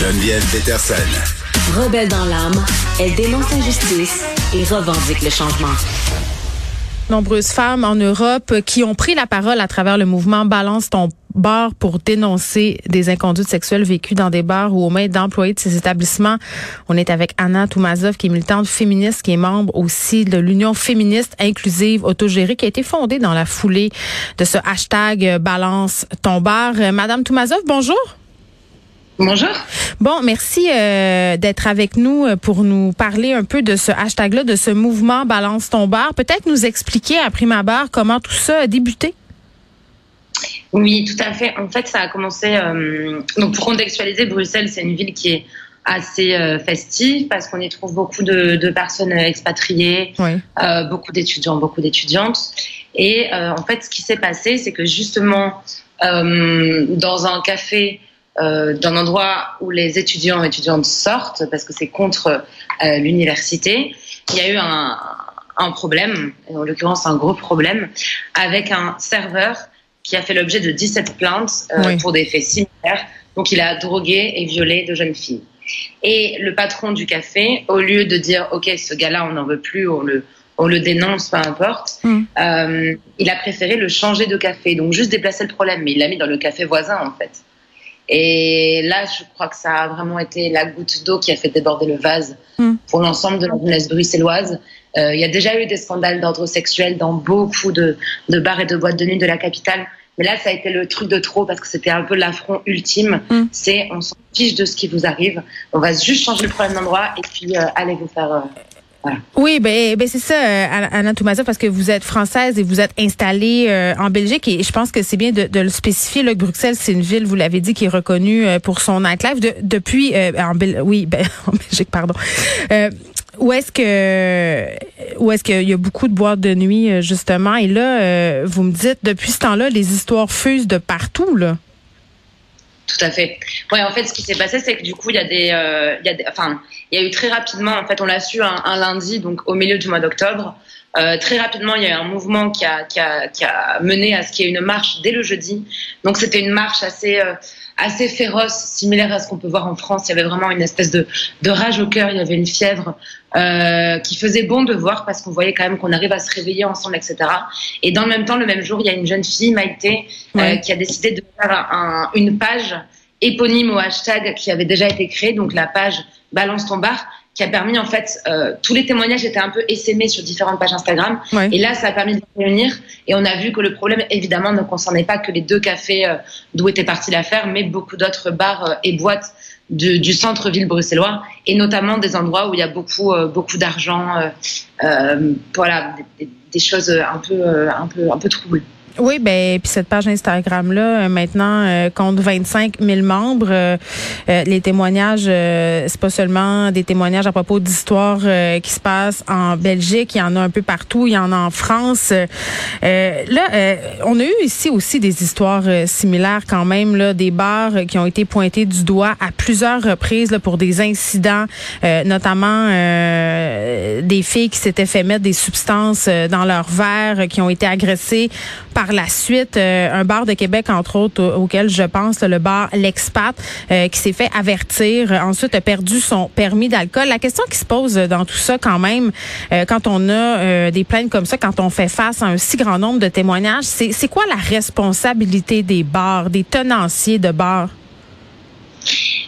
Geneviève Peterson. Rebelle dans l'âme, elle dénonce l'injustice et revendique le changement. Nombreuses femmes en Europe qui ont pris la parole à travers le mouvement Balance ton bar pour dénoncer des inconduites sexuelles vécues dans des bars ou aux mains d'employés de ces établissements. On est avec Anna Toumazov, qui est militante féministe, qui est membre aussi de l'Union féministe inclusive autogérée, qui a été fondée dans la foulée de ce hashtag Balance ton bar. Madame Toumazov, bonjour. Bonjour. Bon, merci euh, d'être avec nous euh, pour nous parler un peu de ce hashtag-là, de ce mouvement Balance ton bar. Peut-être nous expliquer à prime abord comment tout ça a débuté? Oui, tout à fait. En fait, ça a commencé. Euh, donc, pour contextualiser, Bruxelles, c'est une ville qui est assez festive parce qu'on y trouve beaucoup de, personnes expatriées, beaucoup d'étudiants, beaucoup d'étudiantes. Et en fait, ce qui s'est passé, c'est que justement, dans un café euh, d'un endroit où les étudiants et étudiantes sortent, parce que c'est contre euh, l'université, il y a eu un, un problème, en l'occurrence un gros problème, avec un serveur qui a fait l'objet de 17 plaintes euh, pour des faits similaires. Donc il a drogué et violé de jeunes filles. Et le patron du café, au lieu de dire OK, ce gars-là, on n'en veut plus, on le, on le dénonce, peu importe, mm. euh, il a préféré le changer de café. Donc juste déplacer le problème, mais il l'a mis dans le café voisin en fait. Et là, je crois que ça a vraiment été la goutte d'eau qui a fait déborder le vase hmm. pour l'ensemble de la jeunesse bruxelloise. Euh, il y a déjà eu des scandales d'ordre sexuel dans beaucoup de, de, bars et de boîtes de nuit de la capitale. Mais là, ça a été le truc de trop parce que c'était un peu l'affront ultime. Hmm. C'est on s'en fiche de ce qui vous arrive. On va juste changer le problème d'endroit et puis euh, allez vous faire euh, oui, ben, ben c'est ça, euh, Anna Toumazov, parce que vous êtes française et vous êtes installée euh, en Belgique et je pense que c'est bien de, le spécifier. Le Bruxelles, c'est une ville, vous l'avez dit, qui est reconnue euh, pour son nightlife de, depuis, en oui, ben, en Belgique, pardon. où est-ce que où est-ce qu'il y a beaucoup de boîtes de nuit justement? Et là vous me dites depuis ce temps-là les histoires fusent de partout là. Tout à fait. Ouais, en fait, ce qui s'est passé, c'est que du coup, il y a des, euh, il y a des, enfin, il y a eu très rapidement, en fait, on l'a su un, lundi, donc au milieu du mois d'octobre. Euh, très rapidement, il y a eu un mouvement qui a, qui a, qui a mené à ce qu'il y ait une marche dès le jeudi. Donc, c'était une marche assez, euh, assez féroce, similaire à ce qu'on peut voir en France. Il y avait vraiment une espèce de, de rage au cœur, il y avait une fièvre euh, qui faisait bon de voir parce qu'on voyait quand même qu'on arrive à se réveiller ensemble, etc. Et dans le même temps, le même jour, il y a une jeune fille, Maïté, euh, qui a décidé de faire un, une page éponyme au hashtag qui avait déjà été créé, donc la page Balance ton bar, qui a permis en fait euh, tous les témoignages étaient un peu essaimés sur différentes pages Instagram. Et là ça a permis de réunir. Et on a vu que le problème évidemment ne concernait pas que les deux cafés euh, d'où était partie l'affaire mais beaucoup d'autres bars euh, et boîtes du centre-ville bruxellois et notamment des endroits où il y a beaucoup beaucoup d'argent voilà des, des, choses un peu un peu un peu troubles. Oui, ben puis cette page Instagram là euh, maintenant euh, compte 25 000 membres. Euh, les témoignages, c'est pas seulement des témoignages à propos d'histoires qui se passent en Belgique, il y en a un peu partout, il y en a en France. là, on a eu ici aussi des histoires similaires quand même là, des bars qui ont été pointés du doigt à plusieurs reprises là, pour des incidents, notamment des filles qui s'étaient fait mettre des substances dans leur verre, qui ont été agressées la suite euh, un bar de Québec, entre autres, auquel je pense, le bar L'Expat, euh, qui s'est fait avertir, ensuite a perdu son permis d'alcool. La question qui se pose dans tout ça, quand même, euh, quand on a des plaintes comme ça, quand on fait face à un si grand nombre de témoignages, c'est quoi la responsabilité des bars, des tenanciers de bars?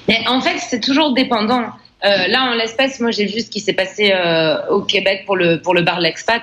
Mais en fait, c'est toujours dépendant. là, en l'espèce, moi, j'ai vu ce qui s'est passé au Québec pour le pour le bar L'Expat.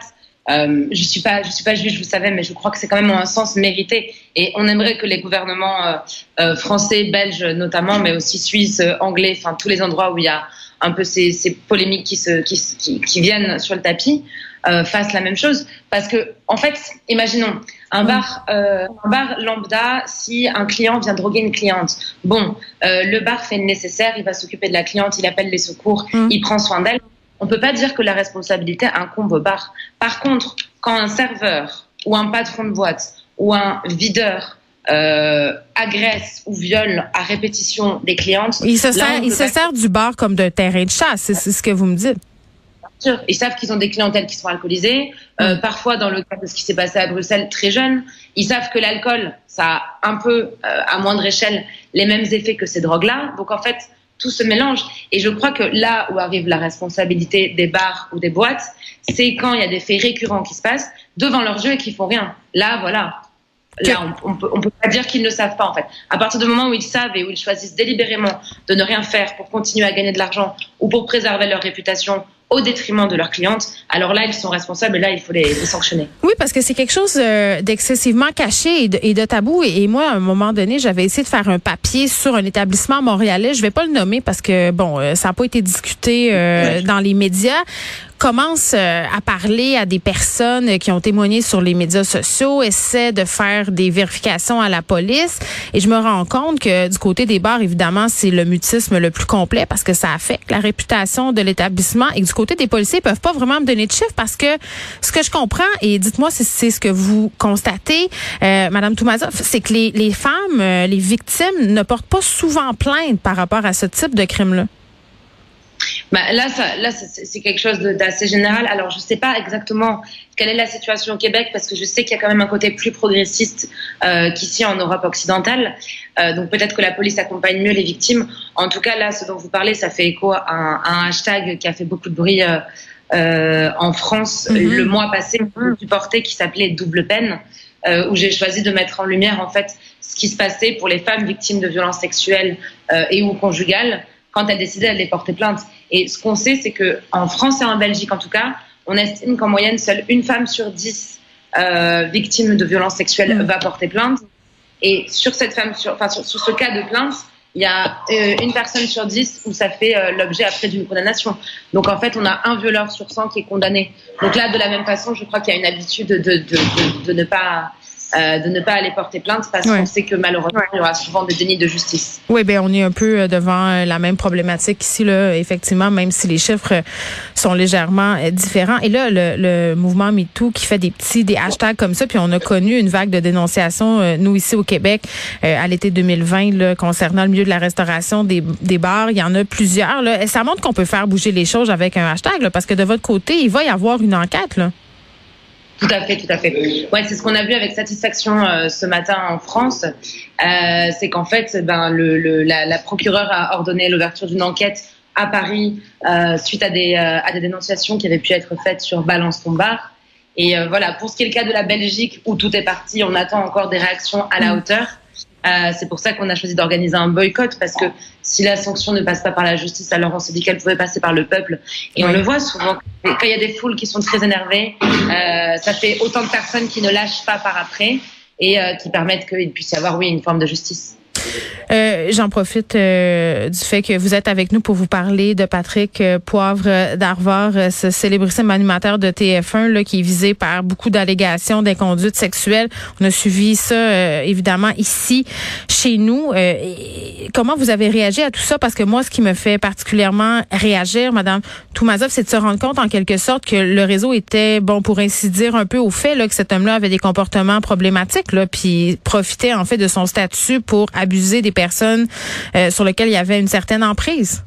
Euh, je suis pas, je suis pas juge, vous savez, mais je crois que c'est quand même un sens mérité. Et on aimerait que les gouvernements euh, euh, français, belges notamment, mais aussi suisses, anglais, enfin tous les endroits où il y a un peu ces, ces polémiques qui, se, qui, qui, qui, viennent sur le tapis, euh, fassent la même chose. Parce que, en fait, imaginons un bar, euh, un bar lambda, si un client vient droguer une cliente, bon, le bar fait le nécessaire, il va s'occuper de la cliente, il appelle les secours, mm. il prend soin d'elle on ne peut pas dire que la responsabilité incombe au bar. Par contre, quand un serveur ou un patron de boîte ou un videur euh, agresse ou viole à répétition des clientes, il se sert, il se sert du bar comme de terrain de chasse. C'est ce que vous me dites. Ils savent qu'ils ont des clientèles qui sont alcoolisées. Euh, mm. parfois, dans le cas de ce qui s'est passé à Bruxelles, très jeunes, ils savent que l'alcool, ça a un peu, euh, à moindre échelle, les mêmes effets que ces drogues-là. Donc, en fait, tout se mélange. Et je crois que là où arrive la responsabilité des bars ou des boîtes, c'est quand il y a des faits récurrents qui se passent devant leurs yeux et qui font rien. Là, voilà. Là, on, peut, peut pas dire qu'ils ne savent pas en fait. À partir du moment où ils savent et où ils choisissent délibérément de ne rien faire pour continuer à gagner de l'argent ou pour préserver leur réputation au détriment de leurs clientes, alors là, ils sont responsables et là, il faut les, sanctionner. Oui, parce que c'est quelque chose euh, d'excessivement caché et de, tabou. Et, moi, à un moment donné, j'avais essayé de faire un papier sur un établissement montréalais. Je vais pas le nommer parce que, bon, euh, ça n'a pas été discuté euh, dans les médias commence euh, à parler à des personnes qui ont témoigné sur les médias sociaux, essaie de faire des vérifications à la police et je me rends compte que du côté des bars, évidemment, c'est le mutisme le plus complet parce que ça affecte la réputation de l'établissement et du côté des policiers, ils peuvent pas vraiment me donner de chiffres parce que ce que je comprends, et dites-moi si c'est ce que vous constatez, euh, Madame Toumazov, c'est que les, les femmes, euh, les victimes ne portent pas souvent plainte par rapport à ce type de crime-là. Bah, là, ça, là c'est quelque chose d'assez général. Alors, je ne sais pas exactement quelle est la situation au Québec, parce que je sais qu'il y a quand même un côté plus progressiste euh, qu'ici en Europe occidentale. Euh, donc, peut-être que la police accompagne mieux les victimes. En tout cas, là, ce dont vous parlez, ça fait écho à un, hashtag qui a fait beaucoup de bruit euh, en France mm-hmm. le mois passé, du porté qui s'appelait Double peine. Euh, où j'ai choisi de mettre en lumière en fait ce qui se passait pour les femmes victimes de violences sexuelles euh, et ou conjugales quand elles décidaient de les porter plainte. Et ce qu'on sait, c'est que en France et en Belgique, en tout cas, on estime qu'en moyenne, seule une femme sur dix euh, victime de violences sexuelles mm. va porter plainte. Et sur cette femme, sur, enfin, sur, ce cas de plainte, il y a euh, une personne sur dix où ça fait euh, l'objet après d'une condamnation. Donc en fait, on a un violeur sur 100 qui est condamné. Donc là, de la même façon, je crois qu'il y a une habitude de, de, de, de ne pas euh, de ne pas aller porter plainte parce qu'on sait que malheureusement il y aura souvent des dénis de justice. Oui, ben on est un peu euh, devant euh, la même problématique ici là, effectivement, même si les chiffres sont légèrement différents. Et là, le, le mouvement MeToo qui fait des petits des hashtags comme ça, puis on a connu une vague de dénonciation nous ici au Québec à l'été 2020 là, concernant le milieu de la restauration des, des bars. Il y en a plusieurs. Là. Et ça montre qu'on peut faire bouger les choses avec un hashtag, là, parce que de votre côté, il va y avoir une enquête. Là. Tout à fait, tout à fait. Ouais, c'est ce qu'on a vu avec satisfaction euh, ce matin en France. Euh, c'est qu'en fait, ben, le, le, la, la, procureure a ordonné l'ouverture d'une enquête à Paris euh, suite à des, euh, à des dénonciations qui avaient pu être faites sur Balance ton bar. Et euh, voilà, pour ce qui est le cas de la Belgique, où tout est parti, on attend encore des réactions à la mm. hauteur. Euh, c'est pour ça qu'on a choisi d'organiser un boycott parce que si la sanction ne passe pas par la justice, alors on s'est dit qu'elle pouvait passer par le peuple. Et on le voit souvent quand il y a des foules qui sont très énervées, euh, ça fait autant de personnes qui ne lâchent pas par après et euh, qui permettent qu'il puisse y avoir oui une forme de justice. Euh, j'en profite euh, du fait que vous êtes avec nous pour vous parler de Patrick euh, Poivre d'Arvor, ce célébrissime animateur de TF1 là, qui est visé par beaucoup d'allégations d'inconduite sexuelle. On a suivi ça évidemment ici chez nous. comment vous avez réagi à tout ça? Parce que moi, ce qui me fait particulièrement réagir, Madame Toumazov, c'est de se rendre compte en quelque sorte que le réseau était, bon, pour ainsi dire, un peu au fait là, que cet homme-là avait des comportements problématiques, là, puis profitait en fait de son statut pour abuser des personnes euh, sur lesquelles il y avait une certaine emprise?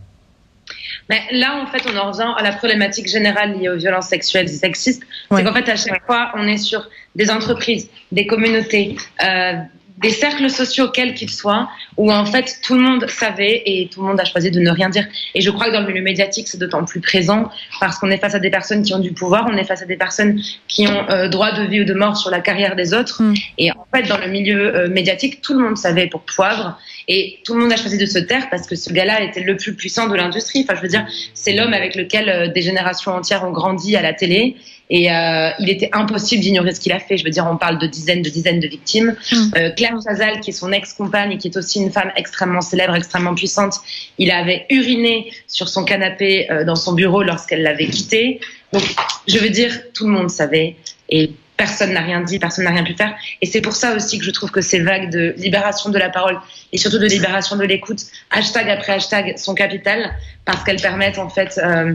Mais là, en fait, on en revient à la problématique générale liée aux violences sexuelles et sexistes. C'est qu'en fait, à chaque fois, on est sur des entreprises, des communautés, euh, des cercles sociaux, quels qu'ils soient, où en fait tout le monde savait et tout le monde a choisi de ne rien dire. Et je crois que dans le milieu médiatique, c'est d'autant plus présent parce qu'on est face à des personnes qui ont du pouvoir, on est face à des personnes qui ont euh, droit de vie ou de mort sur la carrière des autres. Mm. Et en fait, dans le milieu euh, médiatique, tout le monde savait pour Poivre et tout le monde a choisi de se taire parce que ce gars-là était le plus puissant de l'industrie. Enfin, je veux dire, c'est l'homme avec lequel euh, des générations entières ont grandi à la télé et euh, il était impossible d'ignorer ce qu'il a fait. Je veux dire, on parle de dizaines de dizaines de victimes. Mm. Euh, Claire Chazal, qui est son ex-compagne et qui est aussi une femme extrêmement célèbre, extrêmement puissante, il avait uriné sur son canapé euh, dans son bureau lorsqu'elle l'avait quitté. Donc, je veux dire, tout le monde savait et personne n'a rien dit, personne n'a rien pu faire. Et c'est pour ça aussi que je trouve que ces vagues de libération de la parole et surtout de libération de l'écoute, hashtag après hashtag, sont capitales parce qu'elles permettent en fait euh,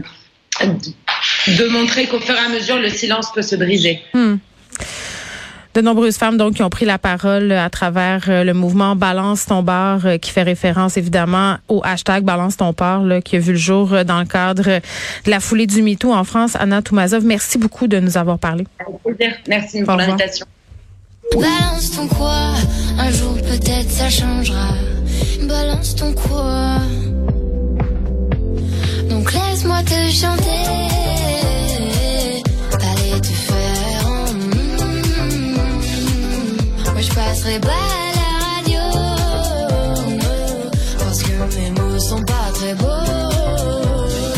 de montrer qu'au fur et à mesure, le silence peut se briser. Hmm. De nombreuses femmes donc qui ont pris la parole à travers euh, le mouvement Balance ton bar euh, qui fait référence évidemment au hashtag Balance ton bar qui a vu le jour euh, dans le cadre de la foulée du MeToo en France. Anna Toumazov, merci beaucoup de nous avoir parlé. Merci pour l'invitation. Balance ton quoi, un jour peut-être ça changera. Balance ton quoi? chanter, t'allais te faire.